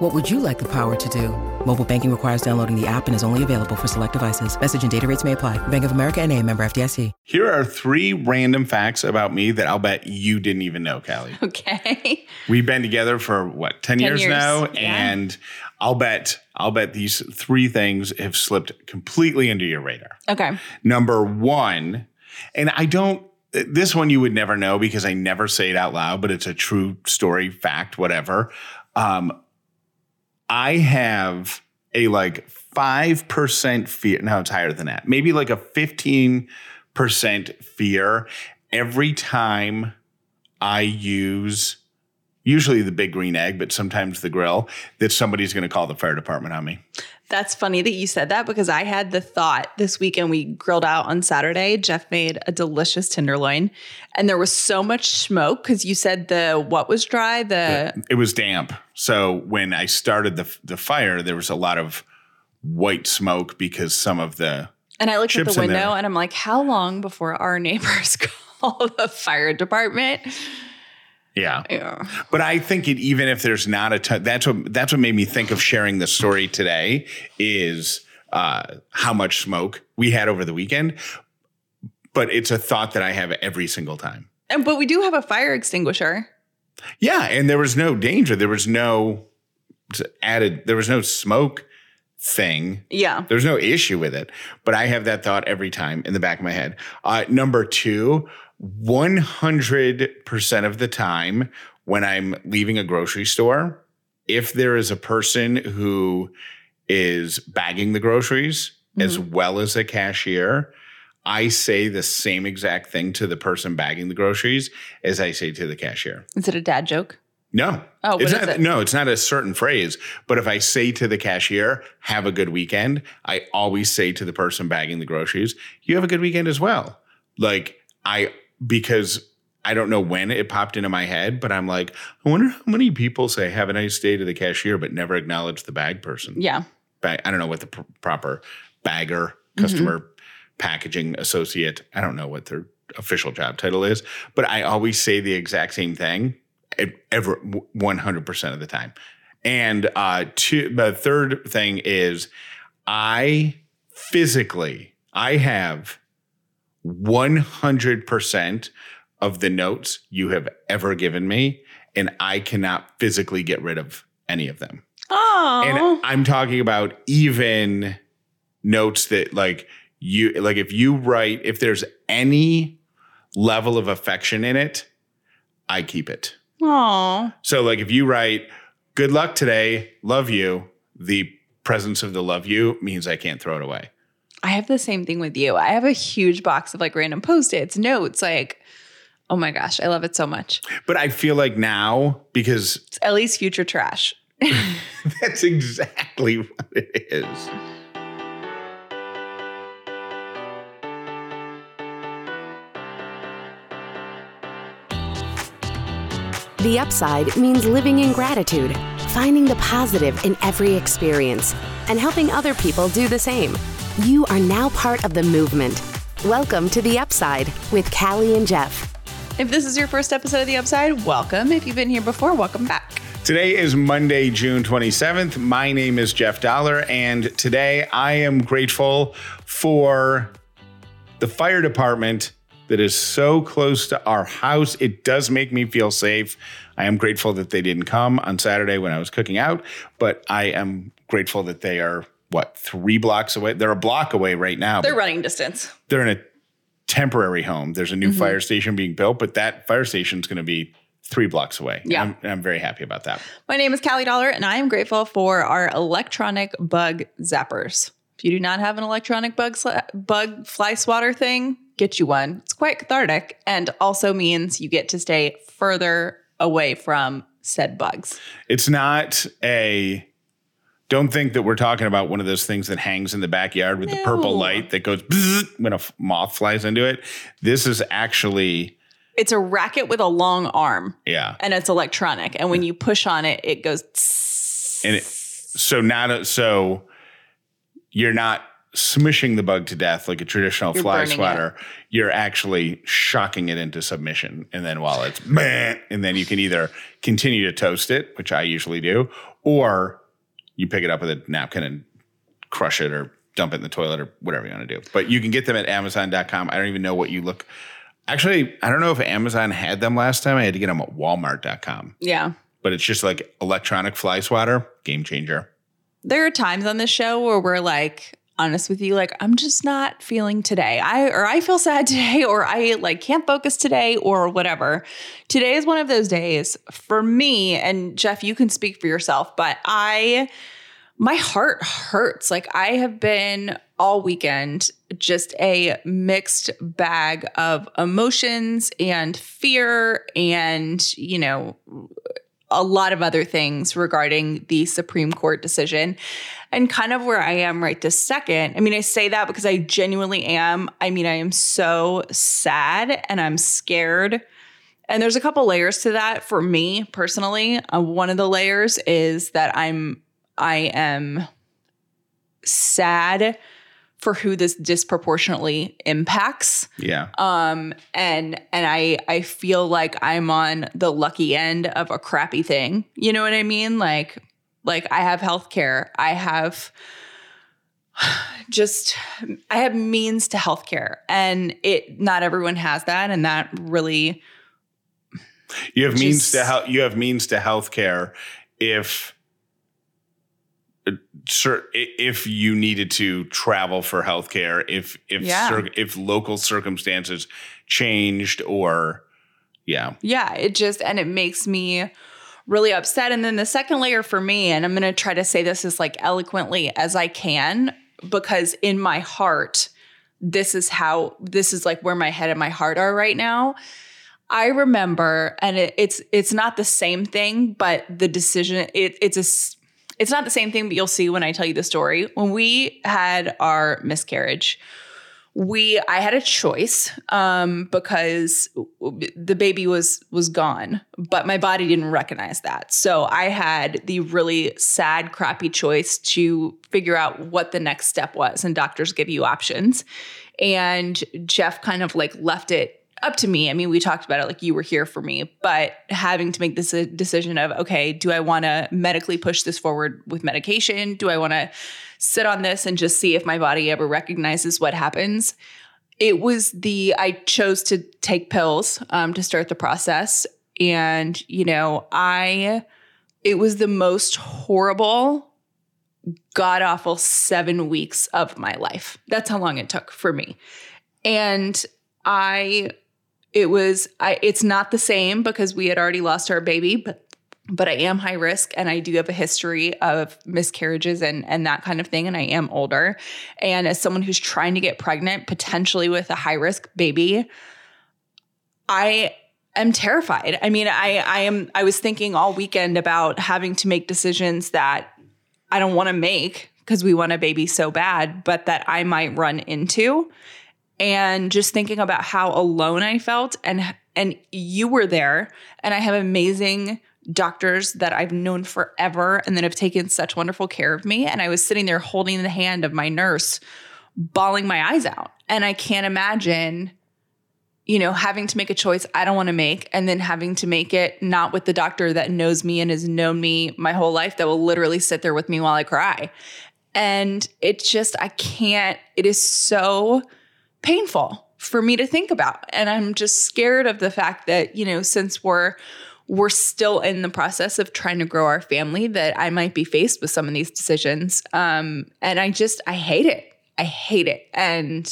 What would you like the power to do? Mobile banking requires downloading the app and is only available for select devices. Message and data rates may apply. Bank of America and a member FDIC. Here are three random facts about me that I'll bet you didn't even know, Callie. Okay. We've been together for what, 10, 10 years, years, now? yeah. And I'll bet I'll bet these three things have slipped completely into your radar. Okay. Number one, and I don't this one you would never know because I never say it out loud, but it's a true story, fact, whatever. Um, I have a like 5% fear. No, it's higher than that. Maybe like a 15% fear every time I use usually the big green egg, but sometimes the grill that somebody's going to call the fire department on me. That's funny that you said that because I had the thought this weekend we grilled out on Saturday. Jeff made a delicious tenderloin and there was so much smoke because you said the what was dry? The It was damp. So when I started the the fire, there was a lot of white smoke because some of the and I looked at the window and I'm like, how long before our neighbors call the fire department? Yeah. Yeah. But I think it even if there's not a ton, that's what that's what made me think of sharing the story today is uh, how much smoke we had over the weekend. But it's a thought that I have every single time. And but we do have a fire extinguisher. Yeah, and there was no danger. There was no added. There was no smoke thing. Yeah. There's no issue with it, but I have that thought every time in the back of my head. Uh, number two, 100% of the time when I'm leaving a grocery store, if there is a person who is bagging the groceries mm-hmm. as well as a cashier, I say the same exact thing to the person bagging the groceries as I say to the cashier. Is it a dad joke? No. Oh, what it's is not, it? No, it's not a certain phrase. But if I say to the cashier, have a good weekend, I always say to the person bagging the groceries, you have a good weekend as well. Like, I, because I don't know when it popped into my head, but I'm like, I wonder how many people say have a nice day to the cashier, but never acknowledge the bag person. Yeah. Bag, I don't know what the pr- proper bagger, Mm-hmm. customer packaging associate, I don't know what their official job title is, but I always say the exact same thing ever 100% of the time. And uh two, the third thing is I physically I have 100% of the notes you have ever given me and I cannot physically get rid of any of them. Oh. And I'm talking about even notes that like you like if you write if there's any level of affection in it, I keep it. Oh. So like if you write good luck today, love you, the presence of the love you means I can't throw it away. I have the same thing with you. I have a huge box of like random post-its, notes, like, oh my gosh, I love it so much. But I feel like now because It's Ellie's future trash. that's exactly what it is. The upside means living in gratitude, finding the positive in every experience, and helping other people do the same. You are now part of the movement. Welcome to The Upside with Callie and Jeff. If this is your first episode of The Upside, welcome. If you've been here before, welcome back. Today is Monday, June 27th. My name is Jeff Dollar, and today I am grateful for the fire department that is so close to our house. It does make me feel safe. I am grateful that they didn't come on Saturday when I was cooking out, but I am grateful that they are, what, three blocks away? They're a block away right now. They're running distance. they're in a temporary home. There's a new Mm-hmm. fire station being built, but that fire station is going to be three blocks away. Yeah. I'm, I'm very happy about that. My name is Callie Dollar, and I am grateful for our electronic bug zappers. If you do not have an electronic bug sla- bug fly swatter thing, get you one. It's quite cathartic, and also means you get to stay further away from said bugs. It's not a Don't think that we're talking about one of those things that hangs in the backyard with the purple light that goes when a f- moth flies into it. This is actually, It's a racket with a long arm yeah. and it's electronic. And when you push on it, it goes. tss. And it, so not a, so you're not smishing the bug to death like a traditional You're fly swatter. You're actually shocking it into submission. And then while it's and then you can either continue to toast it, which I usually do, or you pick it up with a napkin and crush it or dump it in the toilet or whatever you want to do. But you can get them at Amazon.com. I don't even know what you look. Actually, I don't know if Amazon had them last time. I had to get them at Walmart.com. yeah. But it's just like electronic fly swatter, game changer. There are times on this show where we're like, honest with you, like, I'm just not feeling today. I or I feel sad today, or I like can't focus today, or whatever. Today is one of those days for me, and Jeff, you can speak for yourself, but I my heart hurts. Like I have been all weekend just a mixed bag of emotions and fear and, you know, a lot of other things regarding the Supreme Court decision. And kind of where I am right this second. I mean, I say that because I genuinely am. I mean, I am so sad and I'm scared. And there's a couple layers to that for me personally. Uh, one of the layers is that I'm I am sad for who this disproportionately impacts. Yeah. um and and i i feel like i'm on the lucky end of a crappy thing. You know what i mean? Like like i have health care i have just i have means to health care and it not everyone has that. And that really You have means to health. You have means to healthcare if cer- if you needed to travel for healthcare, if if Yeah. cir- if local circumstances changed, or yeah, yeah it just and it makes me really upset. And then the second layer for me and i'm going to try to say this as like eloquently as i can because in my heart this is how this is like where my head and my heart are right now. I remember and it, it's it's not the same thing but the decision it, it's a it's not the same thing but you'll see when i tell you the story. When we had our miscarriage we i had a choice um because the baby was was gone but my body didn't recognize that. So i had the really sad crappy choice to figure out what the next step was and doctors give you options. And jeff kind of like left it up to me. I mean we talked about it like you were here for me but having to make this a decision of okay do i want to medically push this forward with medication? Do i want to sit on this and just see if my body ever recognizes what happens? It was the i chose to take pills um, to start the process. And you know i it was the most horrible god awful seven weeks of my life. That's how long it took for me. And i it was i it's not the same because we had already lost our baby but but I am high risk and I do have a history of miscarriages and and that kind of thing and I am older and as someone who's trying to get pregnant potentially with a high risk baby I am terrified. I mean I I am I was thinking all weekend about having to make decisions that I don't want to make because we want a baby so bad but that I might run into and just thinking about how alone I felt and and you were there. And I have amazing doctors that I've known forever and that have taken such wonderful care of me. And I was sitting there holding the hand of my nurse bawling my eyes out. And I can't imagine you know having to make a choice I don't want to make and then having to make it not with the doctor that knows me and has known me my whole life that will literally sit there with me while I cry. And it's just I can't it is so painful for me to think about. And i'm just scared of the fact that you know since we're we're still in the process of trying to grow our family that i might be faced with some of these decisions. Um and i just i hate it. I hate it. And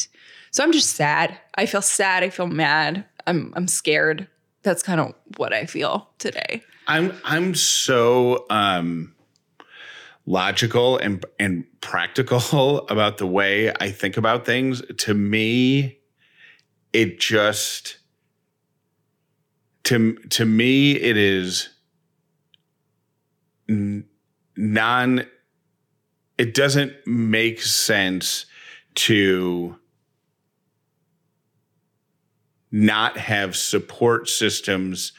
so i'm just sad. I feel sad. I feel mad. I'm i'm scared. That's kind of what i feel today. I'm I'm so um logical and and practical about the way I think about things. To me, it just to to me it is non it doesn't make sense to not have support systems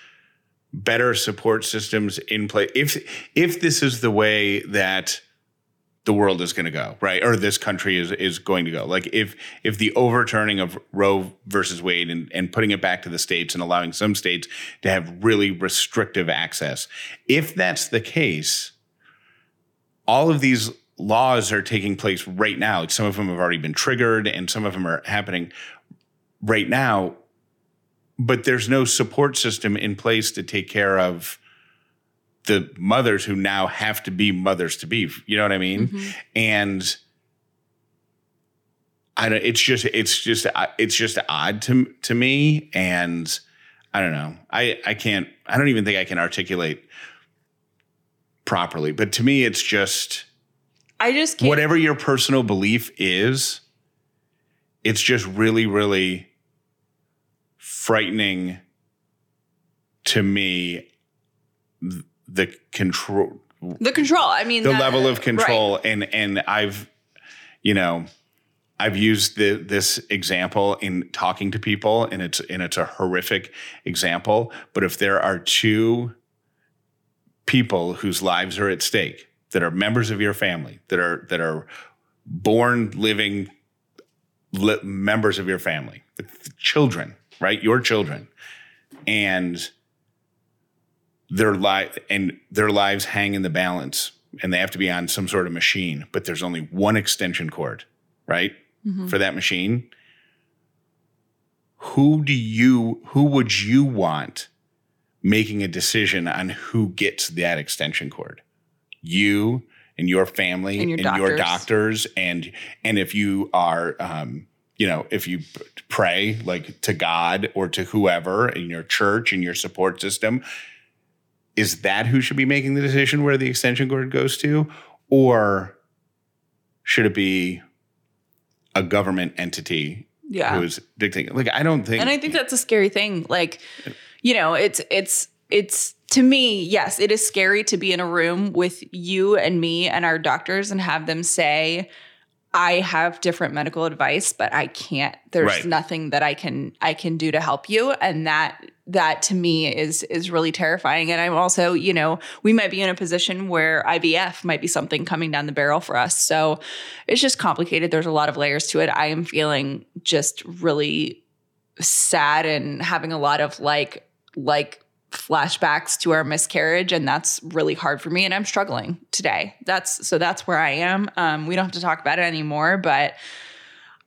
better support systems in place if if this is the way that the world is going to go right? Or this country is is going to go. Like if if the overturning of roe versus wade and, and putting it back to the states and allowing some states to have really restrictive access if that's the case all of these laws are taking place right now. Some of them have already been triggered and some of them are happening right now but there's no support system in place to take care of the mothers who now have to be mothers to be. You know what I mean? Mm-hmm. And I don't. It's just. It's just. It's just odd to to me. And I don't know. I I can't. I don't even think I can articulate properly. But to me, it's just. I just can't. whatever your personal belief is. It's just really, really frightening to me the control the control i mean the that, level of control right. and and i've you know i've used the, this example in talking to people and it's and it's a horrific example but if there are two people whose lives are at stake that are members of your family that are that are born living li- members of your family the children right? Your children. And their life and their lives hang in the balance and they have to be on some sort of machine, but there's only one extension cord, right? Mm-hmm. For that machine. Who do you who would you want making a decision on who gets that extension cord? You and your family and your, and doctors. your doctors and and if you are um, you know, if you pray like to God or to whoever in your church in your support system, is that who should be making the decision where the extension cord goes to? Or should it be a government entity yeah. who's dictating? Like, I don't think. And I think that's a scary thing. Like, you know, it's, it's, it's to me, yes, it is scary to be in a room with you and me and our doctors and have them say, I have different medical advice, but I can't. There's right. nothing that I can I can do to help you, and that that to me is is really terrifying. And I'm also, you know, we might be in a position where IVF might be something coming down the barrel for us. So it's just complicated. There's a lot of layers to it. I am feeling just really sad and having a lot of like like flashbacks to our miscarriage and that's really hard for me and i'm struggling today. That's so that's where i am. Um, we don't have to talk about it anymore but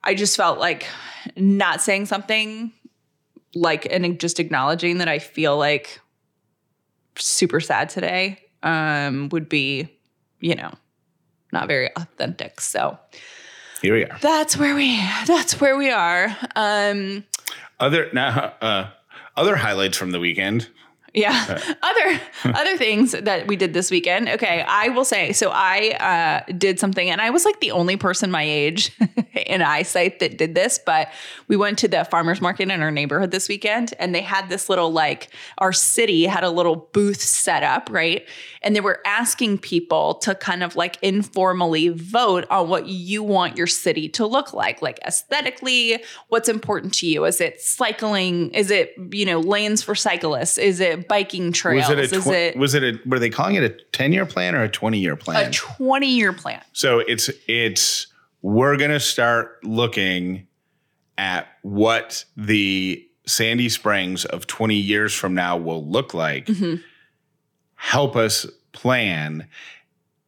i just felt like not saying something like and just acknowledging that i feel like super sad today um, would be you know not very authentic. So here we are. that's where we that's where we are. Um other now uh other highlights from the weekend yeah. other other things that we did this weekend. Okay, I will say so. I uh, did something, and I was like the only person my age in eyesight that did this. But we went to the farmers market in our neighborhood this weekend, and they had this little like our city had a little booth set up, right? And they were asking people to kind of like informally vote on what you want your city to look like, like aesthetically. What's important to you? Is it cycling? Is it you know lanes for cyclists? Is it biking trails? Was it a tw- it was it a were they calling it a 10 year plan or a 20 year plan? A 20 year plan. So it's it's we're gonna start looking at what the Sandy Springs of 20 years from now will look like. Mm-hmm. Help us plan.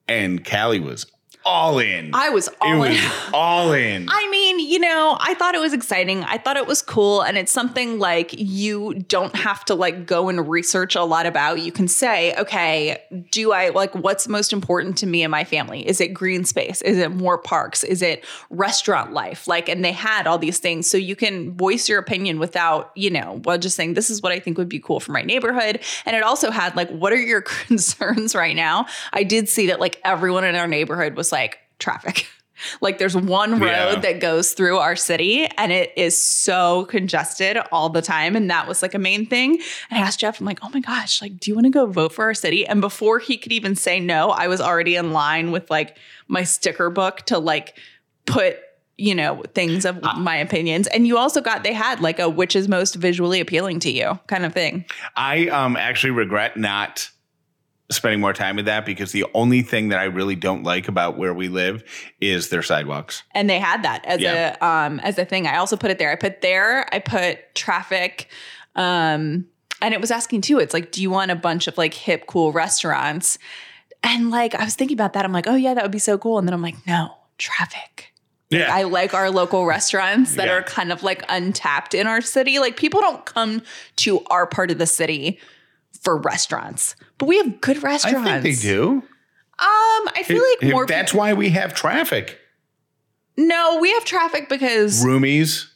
And Callie was all in. I was all it in. Was all in. I mean, you know, I thought it was exciting. I thought it was cool. And it's something like you don't have to like go and research a lot about. You can say, okay, do I like what's most important to me and my family? Is it green space? Is it more parks? Is it restaurant life? Like, and they had all these things. So you can voice your opinion without, you know, well, just saying, this is what I think would be cool for my neighborhood. And it also had like, what are your concerns right now? I did see that like everyone in our neighborhood was like traffic. Like there's one road Yeah. that goes through our city and it is so congested all the time. And that was like a main thing. And I asked Jeff, I'm like, oh my gosh, like, do you want to go vote for our city? And before he could even say no, I was already in line with like my sticker book to like put, you know, things of my opinions. And you also got, they had like a which is most visually appealing to you kind of thing. I um actually regret not spending more time with that because the only thing that I really don't like about where we live is their sidewalks. and they had that as Yeah. a um as a thing. I also put it there. I put there. I put traffic, um, and it was asking too. It's like, do you want a bunch of like hip, cool restaurants? And like, I was thinking about that. I'm like, oh yeah, that would be so cool. And then I'm like, no, traffic. Yeah. I like our local restaurants that Yeah. are kind of like untapped in our city. Like people don't come to our part of the city for restaurants, but we have good restaurants. I think they do. Um, I feel like If more. that's why we have traffic. no, we have traffic because Roomies,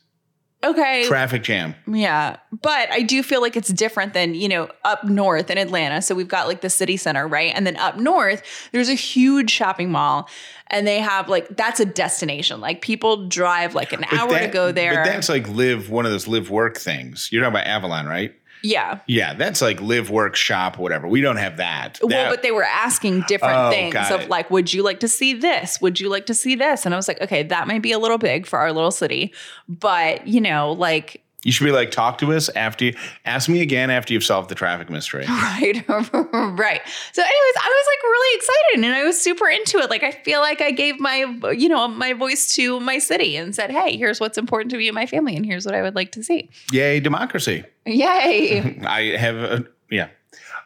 okay, traffic jam. Yeah. But I do feel like it's different than, you know, up north in Atlanta. So we've got like the city center, right? And then up north, there's a huge shopping mall and they have like, that's a destination. Like people drive like an But hour to go there. But that's like live one of those live work things. You're talking about Avalon, right? Yeah. Yeah, that's like live work shop whatever. We don't have that. Well, That- but they were asking different Oh, things of it. like, would you like to see this? Would you like to see this? And I was like, okay, that might be a little big for our little city. But, you know, like you should be like, talk to us after you ask me again after you've solved the traffic mystery. Right, right. So, anyways, I was like really excited and I was super into it. Like, I feel like I gave my, you know, my voice to my city and said, "Hey, here's what's important to me and my family, and here's what I would like to see." Yay, democracy. Yay! I have a yeah.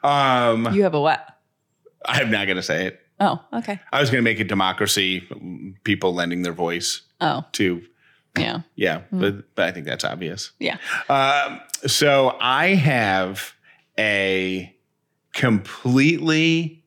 Um you have a what? I'm not gonna say it. Oh, okay. I was gonna make it democracy, people lending their voice Oh, to yeah, yeah, Hmm. but but I think that's obvious. yeah. Um, so I have a completely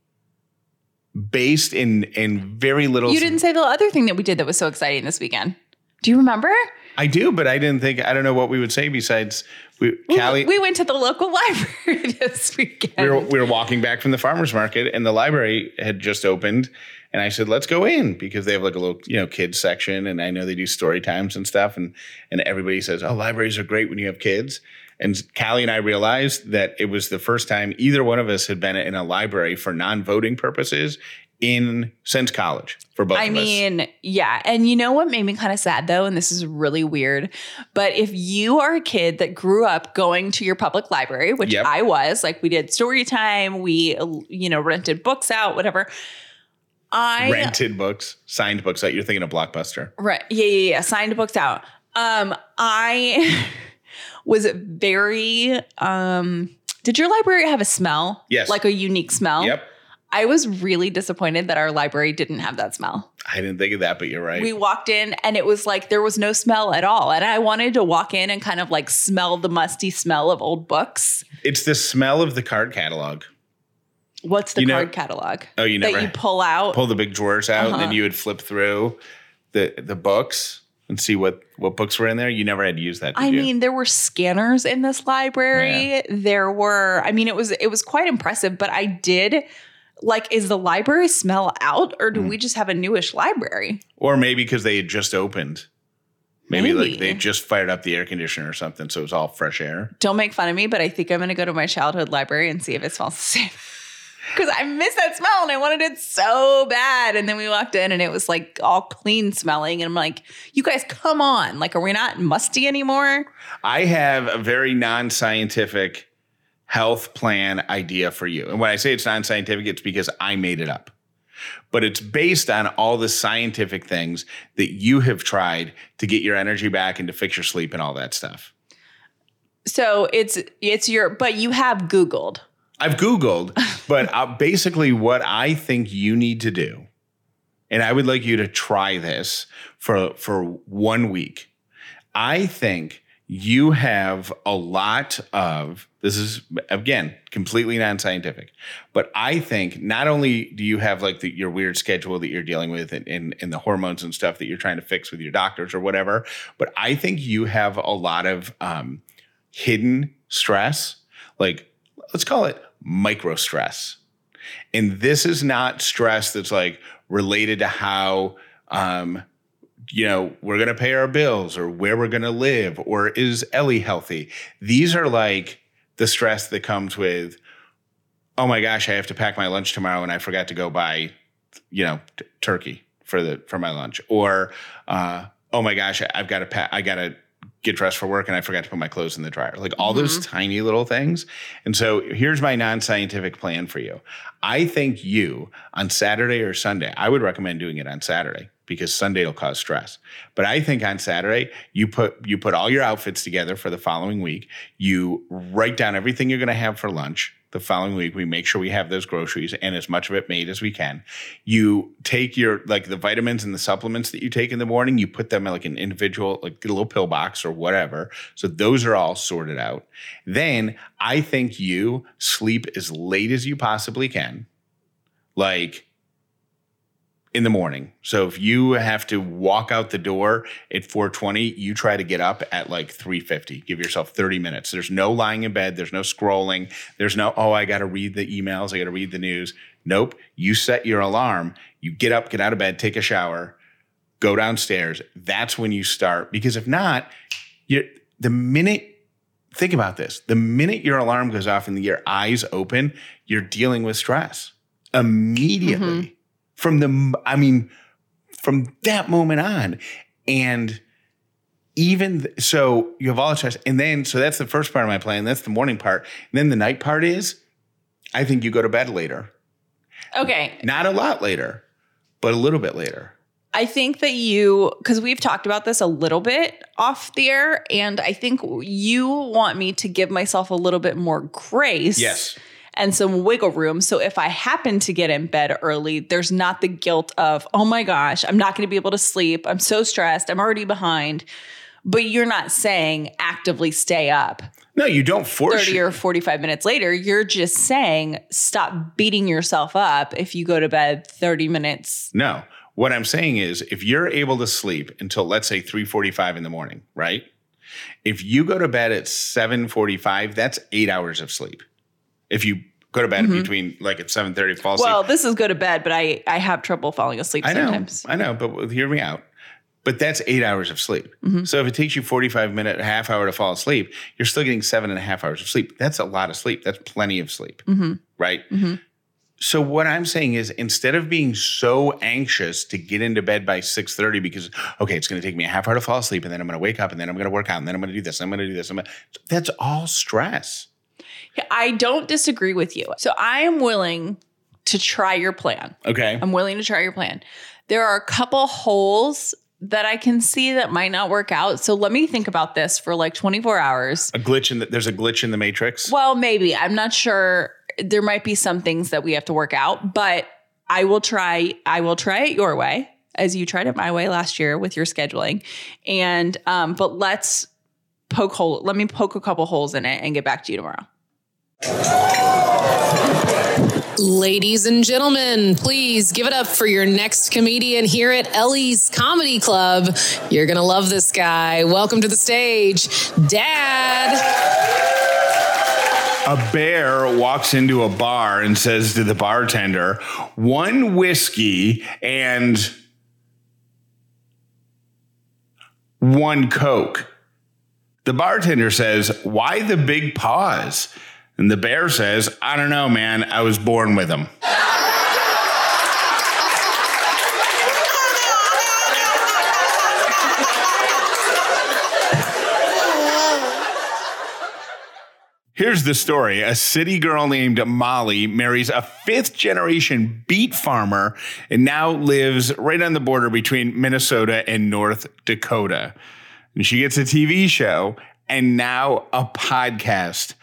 based in in very little. You didn't say the other thing that we did that was so exciting this weekend. Do you remember? I do, but I didn't think. I don't know what we would say besides we. We- we went to the local library this weekend. we were, we were walking back from the farmers market and the library had just opened and i said let's go in because they have like a little you know kids section and i know they do story times and stuff and and everybody says oh libraries are great when you have kids and callie and i realized that it was the first time either one of us had been in a library for non-voting purposes in since college for both I of us I mean, yeah. And you know what made me kind of sad though? And this is really weird. But if you are a kid that grew up going to your public library, which Yep. I was, like we did story time, we, you know, rented books out, whatever. I rented books signed books that you're thinking of blockbuster Right. Yeah, yeah, yeah. Signed books out. Um, I was very um did your library have a smell? Yes. Like a unique smell? yep I was really disappointed that our library didn't have that smell. i didn't think of that but you're right We walked in and it was like there was no smell at all. And I wanted to walk in and kind of like smell the musty smell of old books. it's the smell of the card catalog What's the You know- card catalog? Oh, you never that you pull out. pull the big drawers out, and Uh-huh. then you would flip through the the books and see what what books were in there. You never had to use that. I you? mean, there were scanners in this library. There were, I mean, it was it was quite impressive, but I did like, is the library smell out or do we just have a newish library? or maybe because they had just opened. Maybe, Maybe. like they just fired up the air conditioner or something, so it was all fresh air. Don't make fun of me, but I think I'm gonna go to my childhood library and see if it smells the same. Because I miss that smell and I wanted it so bad. And then we walked in and it was like all clean smelling. And I'm like, you guys, come on. Like, are we not musty anymore? I have a very non-scientific health plan idea for you, and when I say it's non-scientific, it's because I made it up. But it's based on all the scientific things that you have tried to get your energy back and to fix your sleep and all that stuff. So it's it's your but you have Googled. I've Googled, but uh, basically, what I think you need to do, and I would like you to try this for for one week. I think you have a lot of this is again completely non-scientific but i think not only do you have like the, your weird schedule that you're dealing with and, and, and the hormones and stuff that you're trying to fix with your doctors or whatever but i think you have a lot of um, hidden stress like let's call it micro stress and this is not stress that's like related to how um, you know, we're going to pay our bills or where we're going to live or is Ellie healthy? These are like the stress that comes with, oh my gosh, I have to pack my lunch tomorrow and I forgot to go buy, you know, t- turkey for the for my lunch or uh, oh my gosh, I've got to pack, I got to get dressed for work and I forgot to put my clothes in the dryer. Like all mm-hmm. those tiny little things. And so here's my non-scientific plan for you. I think you on Saturday or Sunday, I would recommend doing it on Saturday because Sunday will cause stress. But I think on Saturday, you put you put all your outfits together for the following week. You write down everything you're going to have for lunch the following week. We make sure we have those groceries and as much of it made as we can. You take your like the vitamins and the supplements that you take in the morning, you put them in like an individual, like a little pill box or whatever. So those are all sorted out. Then I think you sleep as late as you possibly can. Like in the morning. So if you have to walk out the door at 420, you try to get up at like 350. Give yourself 30 minutes. There's no lying in bed, there's no scrolling, there's no oh, I got to read the emails, I got to read the news. Nope. You set your alarm, you get up, get out of bed, take a shower, go downstairs. That's when you start because if not, you the minute think about this. The minute your alarm goes off and your eyes open, you're dealing with stress immediately. Mm-hmm from the, I mean, from that moment on. And even so, you have all the stress. And then, so that's the first part of my plan. That's the morning part. And then the night part is, I think you go to bed later. Okay. Not a lot later, but a little bit later. I think that you, because we've talked about this a little bit off the air, and I think you want me to give myself a little bit more grace. Yes and some wiggle room. So if I happen to get in bed early, there's not the guilt of, oh my gosh, I'm not going to be able to sleep. I'm so stressed. I'm already behind. But you're not saying actively stay up. No, you don't force 30 or 45 minutes later. You're just saying stop beating yourself up if you go to bed 30 minutes. No. What I'm saying is if you're able to sleep until let's say 3:45 in the morning, right? If you go to bed at 7:45, that's 8 hours of sleep if you go to bed mm-hmm. between like at 7.30 fall asleep. Well, this is go to bed, but I, I have trouble falling asleep I know, sometimes. I know, but hear me out. But that's eight hours of sleep. Mm-hmm. So if it takes you 45 minutes, a half hour to fall asleep, you're still getting seven and a half hours of sleep. That's a lot of sleep. That's plenty of sleep. Mm-hmm. Right? Mm-hmm. So what I'm saying is instead of being so anxious to get into bed by 6:30 because okay, it's going to take me a half hour to fall asleep and then I'm going to wake up and then I'm going to work out and then I'm going to do this, I'm going to do this. I'm gonna, that's all stress. I don't disagree with you. So I am willing to try your plan. Okay. I'm willing to try your plan. There are a couple holes that I can see that might not work out. So let me think about this for like 24 hours. A glitch in the, there's a glitch in the matrix. Well, maybe. I'm not sure. There might be some things that we have to work out, but I will try I will try it your way as you tried it my way last year with your scheduling. And um but let's poke hole let me poke a couple holes in it and get back to you tomorrow. Ladies and gentlemen, please give it up for your next comedian here at Ellie's Comedy Club. You're going to love this guy. Welcome to the stage, Dad. A bear walks into a bar and says to the bartender, one whiskey and one Coke. The bartender says, Why the big pause? And the bear says, I don't know, man. I was born with them. Here's the story. A city girl named Molly marries a fifth generation beet farmer and now lives right on the border between Minnesota and North Dakota. And she gets a TV show and now a podcast.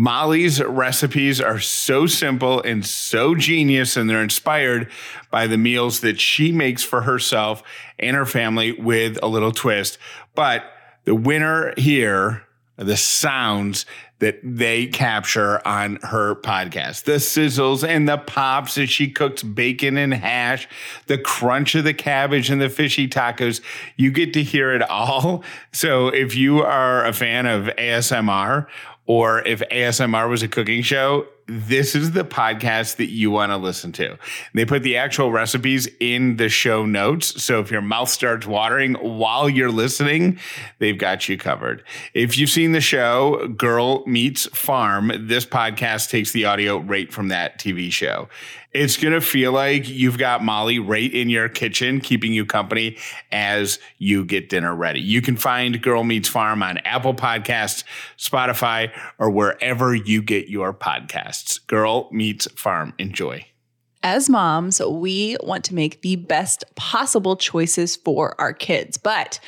Molly's recipes are so simple and so genius, and they're inspired by the meals that she makes for herself and her family with a little twist. But the winner here are the sounds that they capture on her podcast. The sizzles and the pops as she cooks bacon and hash, the crunch of the cabbage and the fishy tacos. You get to hear it all. So if you are a fan of ASMR or if ASMR was a cooking show, this is the podcast that you want to listen to. They put the actual recipes in the show notes. So if your mouth starts watering while you're listening, they've got you covered. If you've seen the show Girl Meets Farm, this podcast takes the audio right from that TV show. It's going to feel like you've got Molly right in your kitchen, keeping you company as you get dinner ready. You can find Girl Meets Farm on Apple Podcasts, Spotify, or wherever you get your podcasts. Girl Meets Farm. Enjoy. As moms, we want to make the best possible choices for our kids, but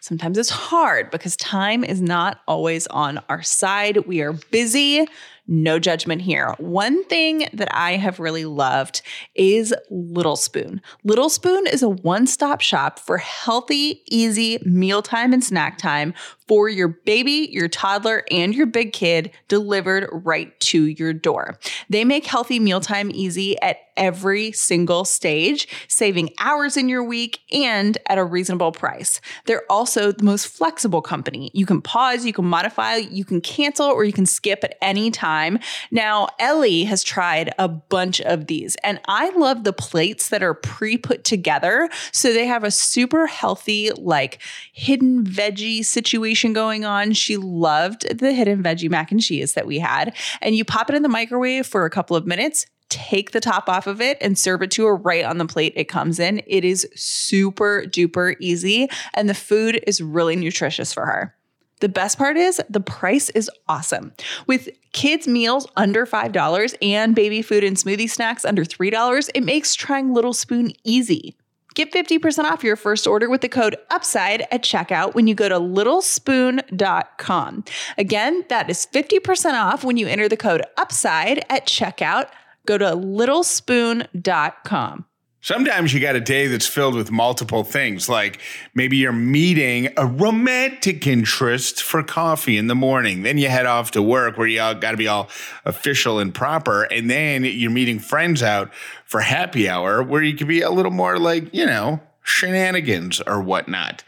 sometimes it's hard because time is not always on our side. We are busy no judgment here. One thing that I have really loved is Little Spoon. Little Spoon is a one stop shop for healthy, easy mealtime and snack time for your baby, your toddler, and your big kid delivered right to your door. They make healthy mealtime easy at every single stage, saving hours in your week and at a reasonable price. They're also the most flexible company. You can pause, you can modify, you can cancel, or you can skip at any time. Now, Ellie has tried a bunch of these, and I love the plates that are pre put together. So they have a super healthy, like hidden veggie situation going on. She loved the hidden veggie mac and cheese that we had. And you pop it in the microwave for a couple of minutes take the top off of it and serve it to her right on the plate it comes in. It is super duper easy and the food is really nutritious for her. The best part is the price is awesome. With kids' meals under $5 and baby food and smoothie snacks under $3, it makes trying Little Spoon easy. Get 50% off your first order with the code UPSIDE at checkout when you go to littlespoon.com. Again, that is 50% off when you enter the code UPSIDE at checkout go to littlespoon.com. Sometimes you got a day that's filled with multiple things, like maybe you're meeting a romantic interest for coffee in the morning. Then you head off to work where you got to be all official and proper. And then you're meeting friends out for happy hour where you can be a little more like, you know, shenanigans or whatnot.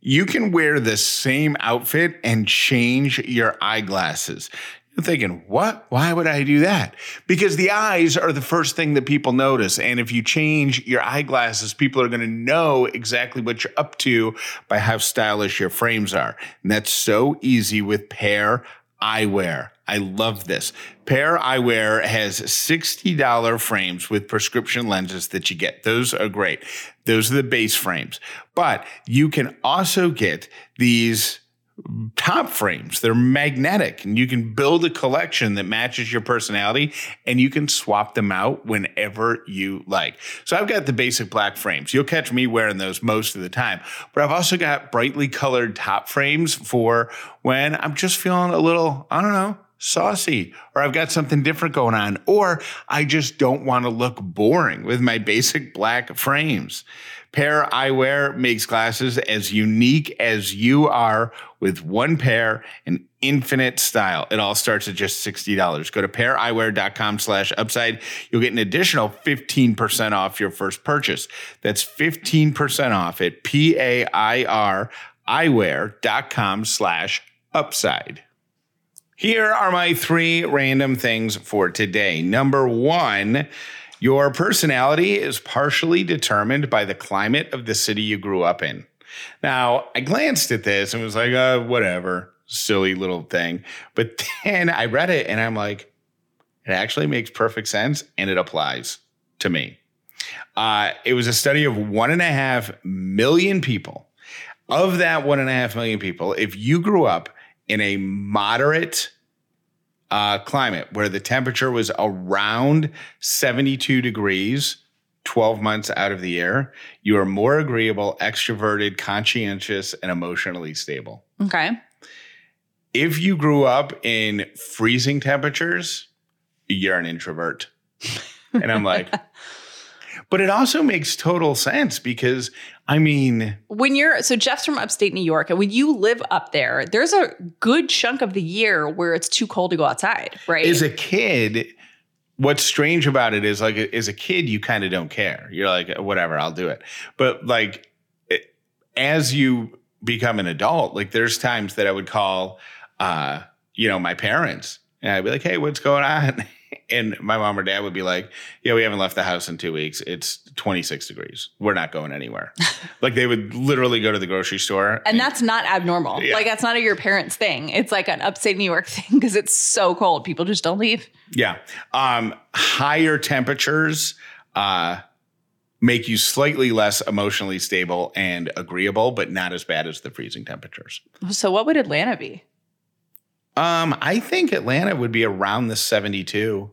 You can wear the same outfit and change your eyeglasses. You're thinking, what? Why would I do that? Because the eyes are the first thing that people notice. And if you change your eyeglasses, people are going to know exactly what you're up to by how stylish your frames are. And that's so easy with Pair Eyewear. I love this. Pair Eyewear has $60 frames with prescription lenses that you get. Those are great. Those are the base frames. But you can also get these top frames. They're magnetic and you can build a collection that matches your personality and you can swap them out whenever you like. So I've got the basic black frames. You'll catch me wearing those most of the time, but I've also got brightly colored top frames for when I'm just feeling a little, I don't know, saucy or I've got something different going on or I just don't want to look boring with my basic black frames. Pair Eyewear makes glasses as unique as you are with one pair and infinite style. It all starts at just $60. Go to paireyewear.com slash upside. You'll get an additional 15% off your first purchase. That's 15% off at P-A-I-R eyewear.com slash upside. Here are my three random things for today. Number one, your personality is partially determined by the climate of the city you grew up in. Now, I glanced at this and was like, uh, whatever, silly little thing. But then I read it and I'm like, it actually makes perfect sense and it applies to me. Uh, it was a study of one and a half million people. Of that one and a half million people, if you grew up in a moderate uh, climate where the temperature was around 72 degrees 12 months out of the year, you are more agreeable, extroverted, conscientious, and emotionally stable. Okay. If you grew up in freezing temperatures, you're an introvert. and I'm like, but it also makes total sense because I mean, when you're so Jeff's from upstate New York, and when you live up there, there's a good chunk of the year where it's too cold to go outside, right? As a kid, what's strange about it is like as a kid, you kind of don't care. You're like, whatever, I'll do it. But like it, as you become an adult, like there's times that I would call, uh, you know, my parents, and I'd be like, hey, what's going on? and my mom or dad would be like, "Yeah, we haven't left the house in two weeks. It's 26 degrees. We're not going anywhere." like they would literally go to the grocery store, And that's not abnormal. Yeah. Like that's not a your parents thing. It's like an upstate New York thing because it's so cold. People just don't leave. Yeah. Um, higher temperatures uh, make you slightly less emotionally stable and agreeable, but not as bad as the freezing temperatures. So what would Atlanta be? Um, I think Atlanta would be around the 72.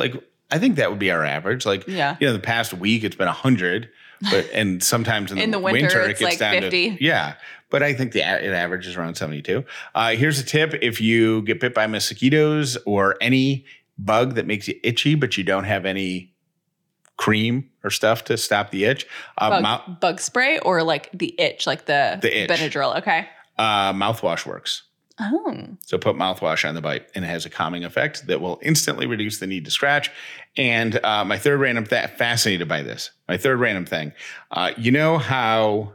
Like, I think that would be our average. Like, Yeah. you know, the past week it's been 100, but and sometimes in the, In the winter, it it's gets like down 50. to yeah. But I think the it averages around 72. Uh, here's a tip: if you get bit by mosquitoes or any bug that makes you itchy, but you don't have any cream or stuff to stop the itch, uh, Bug, mou- bug spray or like the itch, like the, The itch. Benadryl. Okay. uh, mouthwash works. Oh. So put mouthwash on the bite, and it has a calming effect that will instantly reduce the need to scratch. And uh, my third random th- fascinated by this. My third random thing. Uh, you know how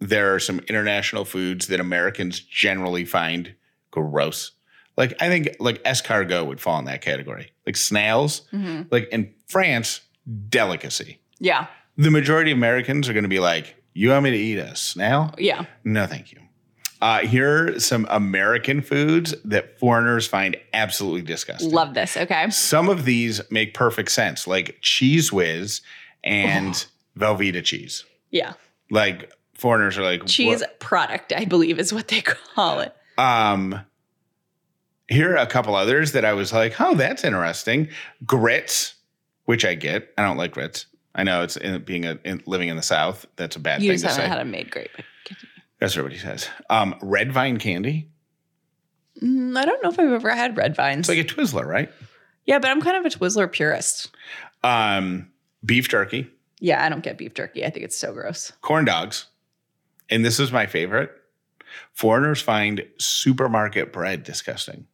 there are some international foods that Americans generally find gross. Like I think like escargot would fall in that category. Like snails. Mhm. Like in France, delicacy. Yeah. The majority of Americans are going to be like, "You want me to eat a snail?" Yeah. No, thank you. Uh, here are some American foods that foreigners find absolutely disgusting. Love this. Okay. Some of these make perfect sense, like Cheez Whiz and Velveeta cheese. Yeah. Like foreigners are like Cheese "What?" product, I believe, is what they call it. Um, here are a couple others that I was like, oh, that's interesting. Grits, which I get. I don't like grits. I know it's in, being a, in, living in the South. That's a bad You thing just to haven't say. had them made great. That's what everybody says. Um, red vine candy. Mm, I don't know if I've ever had red vines. It's like a Twizzler, right? yeah, but I'm kind of a Twizzler purist. Um, beef jerky, Yeah, I don't get beef jerky. I think it's so gross. corn dogs, and this is my favorite. Foreigners find supermarket bread disgusting.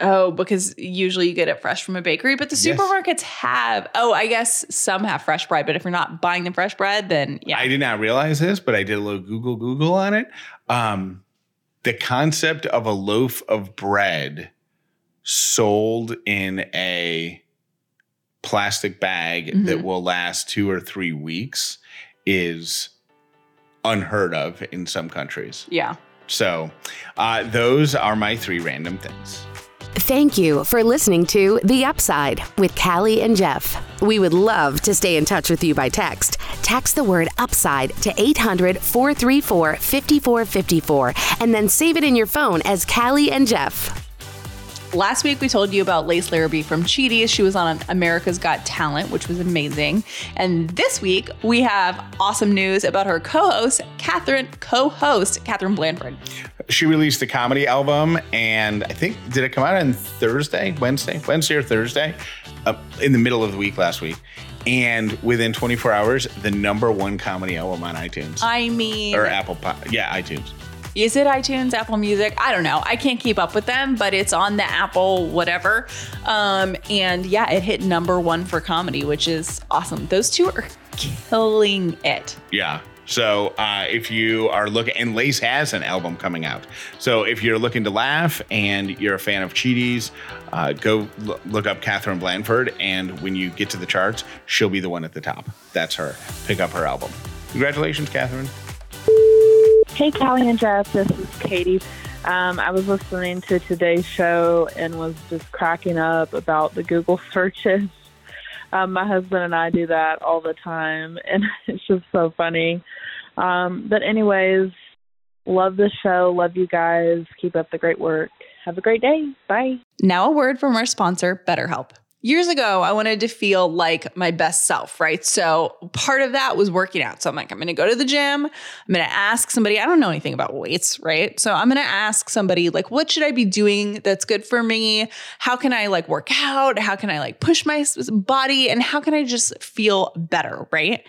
Oh, because usually you get it fresh from a bakery, but the Yes. supermarkets have. Oh, I guess some have fresh bread, but if you're not buying the fresh bread, then yeah. I did not realize this, but I did a little Google Google on it. Um, the concept of a loaf of bread sold in a plastic bag that Mhm. will last two or three weeks is unheard of in some countries. yeah. So, uh, those are my three random things. Thank you for listening to The Upside with Callie and Jeff. We would love to stay in touch with you by text. Text the word UPSIDE to 800 434 5454 and then save it in your phone as Callie and Jeff. Last week we told you about Lace Larrabee from Cheaties. She was on America's Got Talent, which was amazing. And this week we have awesome news about her co-host, Catherine, co-host Catherine Blanford. She released a comedy album, and I think did it come out on Thursday, Wednesday, Wednesday or Thursday, uh, in the middle of the week last week. And within 24 hours, the number one comedy album on iTunes I mean, or Apple, Po- yeah, iTunes. Is it iTunes, Apple Music? I don't know. I can't keep up with them, but it's on the Apple whatever. Um, and yeah, it hit number one for comedy, which is awesome. Those two are killing it. Yeah. So uh, if you are looking, and Lace has an album coming out. So if you're looking to laugh and you're a fan of Cheaties, uh, go l- look up Catherine Blanford. And when you get to the charts, she'll be the one at the top. That's her. Pick up her album. Congratulations, Catherine. Hey, Callie and Jeff, this is Katie. Um, I was listening to today's show and was just cracking up about the Google searches. Um, my husband and I do that all the time, and it's just so funny. Um, but, anyways, love the show. Love you guys. Keep up the great work. Have a great day. Bye. Now, a word from our sponsor, BetterHelp. Years ago, I wanted to feel like my best self, right? So part of that was working out. So I'm like, I'm going to go to the gym. I'm going to ask somebody, I don't know anything about weights, right? So I'm going to ask somebody, like, what should I be doing that's good for me? How can I like work out? How can I like push my body? And how can I just feel better, right?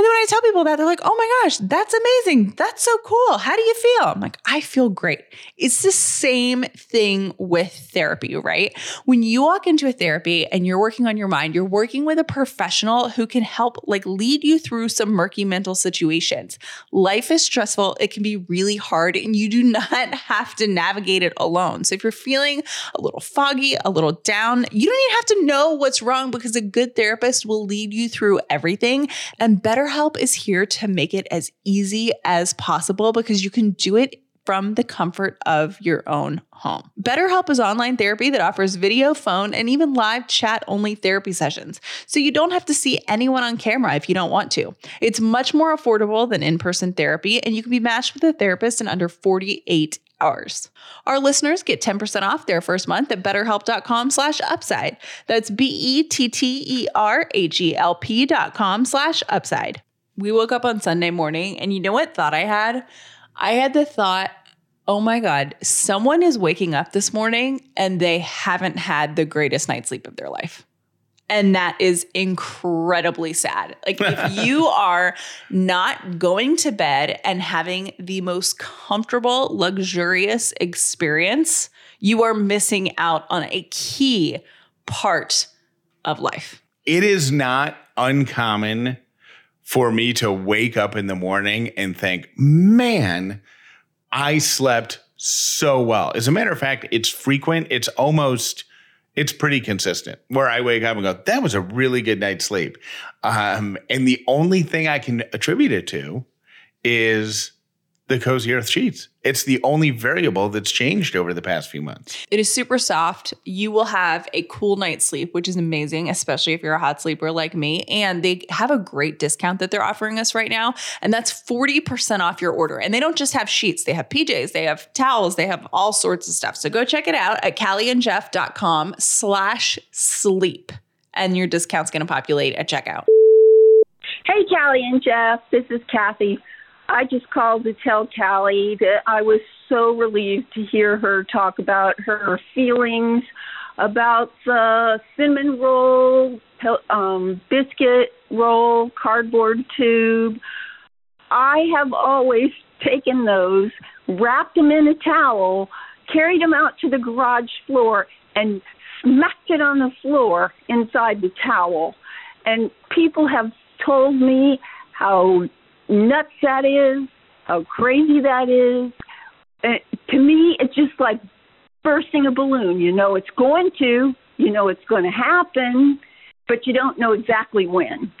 And then when I tell people that, they're like, oh my gosh, that's amazing. That's so cool. How do you feel? I'm like, I feel great. It's the same thing with therapy, right? When you walk into a therapy and you're working on your mind, you're working with a professional who can help like lead you through some murky mental situations. Life is stressful. It can be really hard and you do not have to navigate it alone. So if you're feeling a little foggy, a little down, you don't even have to know what's wrong because a good therapist will lead you through everything and better BetterHelp is here to make it as easy as possible because you can do it from the comfort of your own home. BetterHelp is online therapy that offers video, phone, and even live chat only therapy sessions. So you don't have to see anyone on camera if you don't want to. It's much more affordable than in person therapy, and you can be matched with a therapist in under 48 hours. Our listeners get 10% off their first month at betterhelp.com slash upside. That's B-E-T-T-E-R-H-E-L-P dot com slash upside. We woke up on Sunday morning and you know what thought I had? I had the thought, oh my God, someone is waking up this morning and they haven't had the greatest night's sleep of their life. And that is incredibly sad. Like, if you are not going to bed and having the most comfortable, luxurious experience, you are missing out on a key part of life. It is not uncommon for me to wake up in the morning and think, man, I slept so well. As a matter of fact, it's frequent. It's almost it's pretty consistent where I wake up and go, that was a really good night's sleep. Um, and the only thing I can attribute it to is the Cozy Earth sheets. It's the only variable that's changed over the past few months. It is super soft. You will have a cool night's sleep, which is amazing, especially if you're a hot sleeper like me. And they have a great discount that they're offering us right now. And that's 40% off your order. And they don't just have sheets, they have PJs, they have towels, they have all sorts of stuff. So go check it out at callieandjeff.com slash sleep. And your discount's going to populate at checkout. Hey, Callie and Jeff. This is Kathy I just called to tell Callie that I was so relieved to hear her talk about her feelings about the cinnamon roll, um, biscuit roll, cardboard tube. I have always taken those, wrapped them in a towel, carried them out to the garage floor, and smacked it on the floor inside the towel. And people have told me how nuts that is, how crazy that is. And to me, it's just like bursting a balloon. You know it's going to, you know it's going to happen, but you don't know exactly when.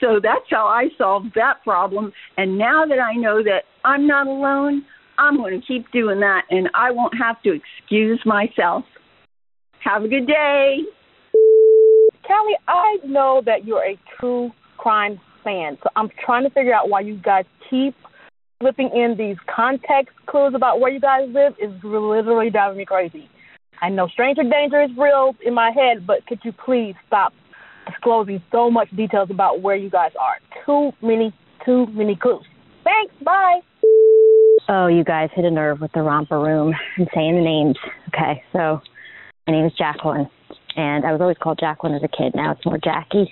So that's how I solved that problem. And now that I know that I'm not alone, I'm going to keep doing that and I won't have to excuse myself. Have a good day. Callie, I know that you're a true crime fan. So I'm trying to figure out why you guys keep slipping in these context clues about where you guys live is literally driving me crazy. I know stranger danger is real in my head, but could you please stop disclosing so much details about where you guys are? Too many, too many clues. Thanks. Bye. Oh, you guys hit a nerve with the romper room and saying the names. Okay, so my name is Jacqueline, and I was always called Jacqueline as a kid. Now it's more Jackie,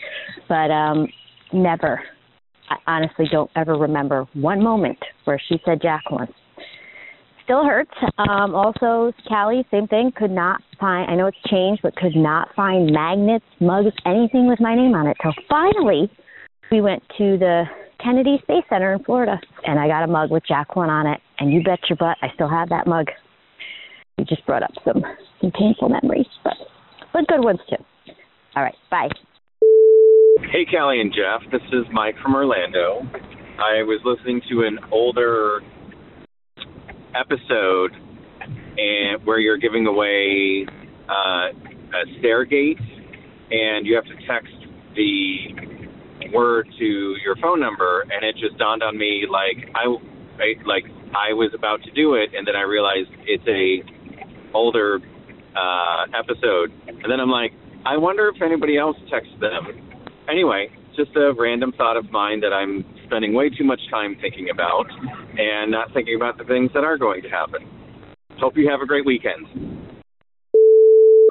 but um, never. I honestly don't ever remember one moment where she said Jacqueline. Still hurts. Um, also, Callie, same thing. Could not find. I know it's changed, but could not find magnets, mugs, anything with my name on it. So finally, we went to the Kennedy Space Center in Florida, and I got a mug with Jacqueline on it. And you bet your butt, I still have that mug. You just brought up some some painful memories, but but good ones too. All right, bye. Hey, Callie and Jeff. This is Mike from Orlando. I was listening to an older episode and where you're giving away uh, a Stairgate, and you have to text the word to your phone number, and it just dawned on me like I, I like I was about to do it, and then I realized it's a older uh, episode, and then I'm like, I wonder if anybody else texts them anyway, just a random thought of mine that I'm spending way too much time thinking about and not thinking about the things that are going to happen. Hope you have a great weekend.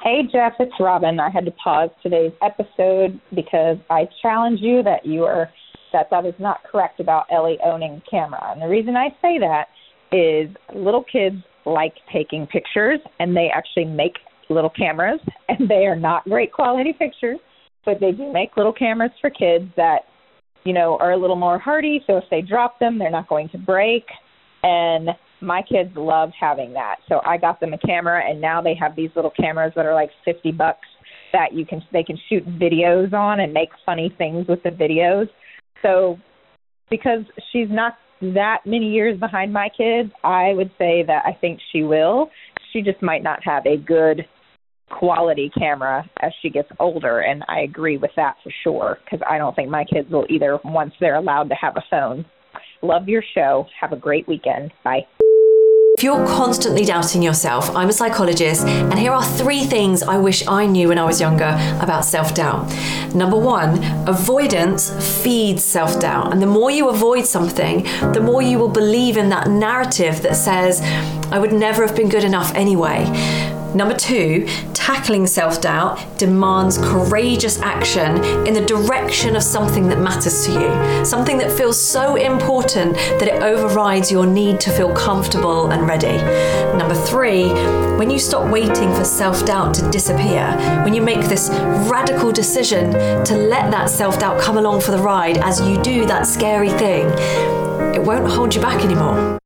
Hey, Jeff, it's Robin. I had to pause today's episode because I challenge you that you are that that is not correct about Ellie owning camera. And the reason I say that is little kids like taking pictures and they actually make little cameras and they are not great quality pictures, but they do make little cameras for kids that, you know, are a little more hardy. So if they drop them, they're not going to break. And my kids loved having that. So I got them a camera and now they have these little cameras that are like 50 bucks that you can they can shoot videos on and make funny things with the videos. So because she's not that many years behind my kids, I would say that I think she will. She just might not have a good quality camera as she gets older and I agree with that for sure cuz I don't think my kids will either once they're allowed to have a phone. Love your show. Have a great weekend. Bye. If you're constantly doubting yourself, I'm a psychologist, and here are three things I wish I knew when I was younger about self doubt. Number one, avoidance feeds self doubt. And the more you avoid something, the more you will believe in that narrative that says, I would never have been good enough anyway. Number two, tackling self doubt demands courageous action in the direction of something that matters to you, something that feels so important that it overrides your need to feel comfortable and ready. Number three, when you stop waiting for self doubt to disappear, when you make this radical decision to let that self doubt come along for the ride as you do that scary thing, it won't hold you back anymore.